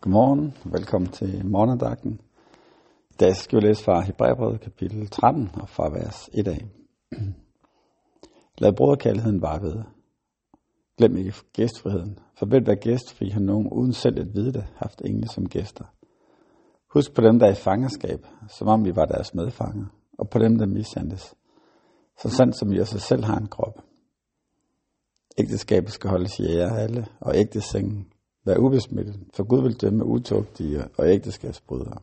Godmorgen, velkommen til morgendagten. I dag skal vi læse fra Hebræerbrevet kapitel 13 og fra vers 1 af. Lad broderkærligheden vare ved. Glem ikke gæstfriheden, for ved være gæstfri har nogen uden selv at vide det haft engle som gæster. Husk på dem, der er i fangerskab, som om vi var deres medfanger, og på dem, der mishandles, så sandt som I også selv har en krop. Ægteskabet skal holdes i ære alle, og ægtesengen Vær ubesmittet, for Gud vil dømme utugtige og ægteskabsbrydere.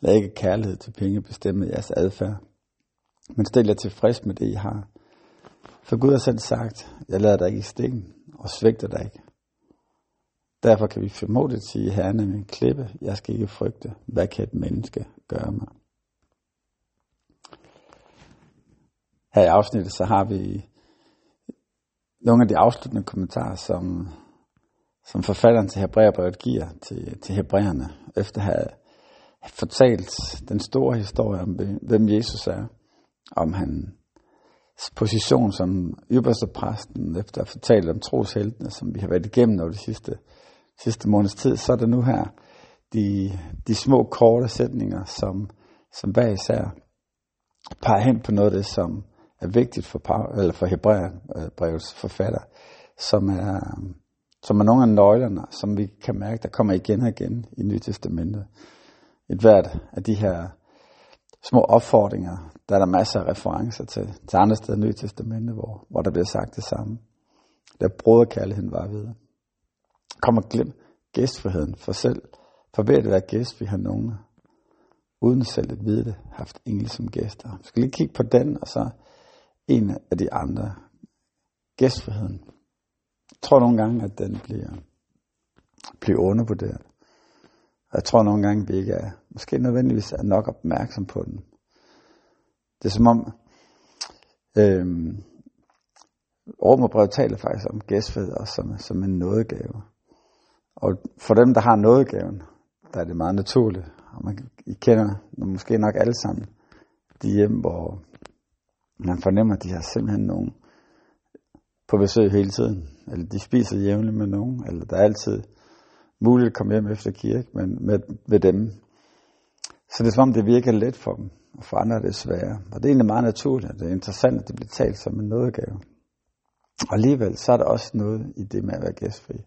Lad ikke kærlighed til penge bestemme jeres adfærd, men stil jer tilfreds med det, I har. For Gud har selv sagt, jeg lader dig ikke i stikken og svigter dig ikke. Derfor kan vi formodet sige, herren er min klippe, jeg skal ikke frygte, hvad kan et menneske gøre mig? Her i afsnittet, så har vi nogle af de afsluttende kommentarer, som som forfatteren til Hebræerbrevet giver til, til hebræerne, efter at have fortalt den store historie om, hvem Jesus er, om hans position som ypperste præsten, efter at have fortalt om trosheltene, som vi har været igennem over de sidste, sidste måneds tid, så er det nu her de, de små korte sætninger, som, som hver især peger hen på noget af det, som er vigtigt for, eller for Hebræerbrevets forfatter, som er, som er nogle af nøglerne, som vi kan mærke, der kommer igen og igen i Nye Testamentet. Et hvert af de her små opfordringer, der er der masser af referencer til, til andre steder i Nye Testamentet, hvor, hvor der bliver sagt det samme. Der broderkærligheden var ved. Kommer glem gæstfriheden for selv. For ved at være gæst, vi har nogen, uden selv at vide det, haft engle som gæster. Vi skal lige kigge på den, og så en af de andre. Gæstfriheden. Tror nogle gange, at den bliver, bliver undervurderet. Jeg tror nogle gange, at vi ikke er, måske nødvendigvis er nok opmærksom på den. Det er som om, øhm, Romerbrevet taler faktisk om gæstfrihed også som, som en nådegave. Og for dem, der har nådegaven, der er det meget naturligt. Og man, I kender måske nok alle sammen de hjem, hvor man fornemmer, at de har simpelthen nogle på besøg hele tiden. Eller de spiser jævnligt med nogen. Eller der er altid muligt at komme hjem efter kirke men med, med dem. Så det er som om, det virker let for dem. Og for andre er det sværere. Og det er egentlig meget naturligt. Det er interessant, at det bliver talt som en nådegave. Og alligevel, så er der også noget i det med at være gæstfri.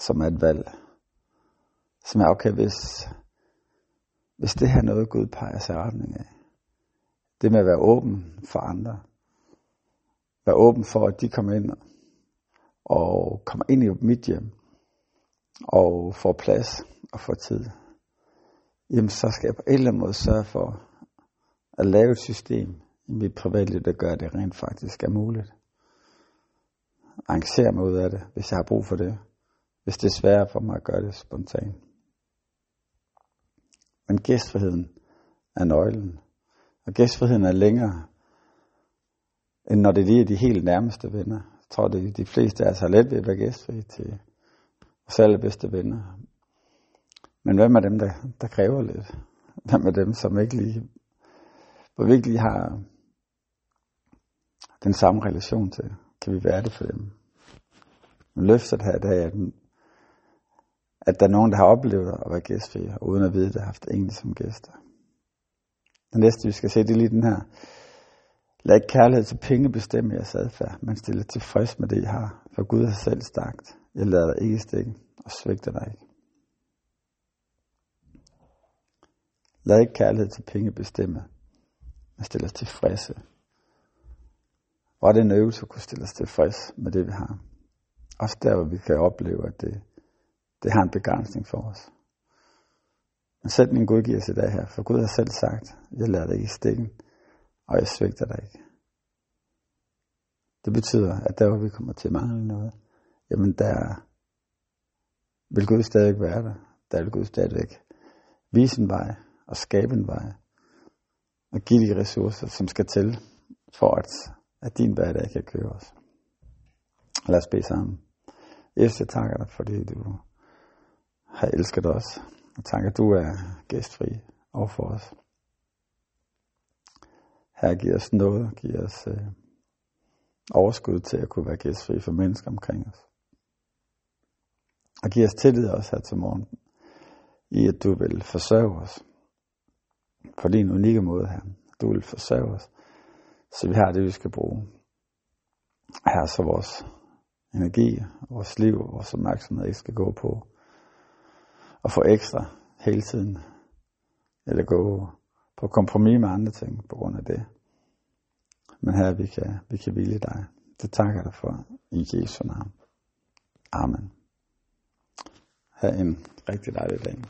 Som er et valg. Som er okay, hvis, hvis det her er noget, Gud peger sig retning af. Det med at være åben for andre være åben for, at de kommer ind og kommer ind i mit hjem og får plads og får tid, jamen så skal jeg på en eller anden måde sørge for at lave et system i mit privatliv, der gør, at det rent faktisk er muligt. Arrangere mig ud af det, hvis jeg har brug for det. Hvis det er svært for mig at gøre det spontant. Men gæstfriheden er nøglen. Og gæstfriheden er længere end når det lige er de helt nærmeste venner. Jeg tror, det de fleste af os har let ved at være gæstfri til vores allerbedste venner. Men hvem er dem, der, der kræver lidt? Hvem er dem, som ikke lige, hvor vi ikke lige har den samme relation til? Kan vi være det for dem? Men løftet her i dag er, at, at der er nogen, der har oplevet at være gæstfri, uden at vide, at de har haft ingen som gæster. Det næste, vi skal se, det er lige den her Lad ikke kærlighed til penge bestemme jeres adfærd, men stille tilfreds med det, I har, for Gud har selv sagt, jeg lader dig ikke stikke og svigter dig ikke. Lad ikke kærlighed til penge bestemme, men stille os tilfredse. Var er det en øvelse at kunne stille os tilfreds med det, vi har. Også der, hvor vi kan opleve, at det, det har en begrænsning for os. Men sætningen Gud giver os i dag her, for Gud har selv sagt, jeg lader dig ikke stikken, og jeg svigter dig ikke. Det betyder, at der hvor vi kommer til at mangle noget, jamen der vil Gud stadig være der. Der vil Gud stadigvæk vise en vej og skabe en vej og give de ressourcer, som skal til for at, at din hverdag kan køre os. Lad os bede sammen. Jesus, jeg takker dig, fordi du har elsket os. Og takker, at du er gæstfri overfor os. Her giver os noget, giver os øh, overskud til at kunne være gæstfri for mennesker omkring os. Og giv os tillid også her til morgen, i at du vil forsørge os på din unikke måde her. Du vil forsørge os, så vi har det, vi skal bruge. Her så vores energi, vores liv, vores opmærksomhed ikke skal gå på at få ekstra hele tiden, eller gå på kompromis med andre ting på grund af det. Men her vi kan, vi kan hvile dig. Det takker dig for i Jesu navn. Amen. Ha' en rigtig dejlig dag.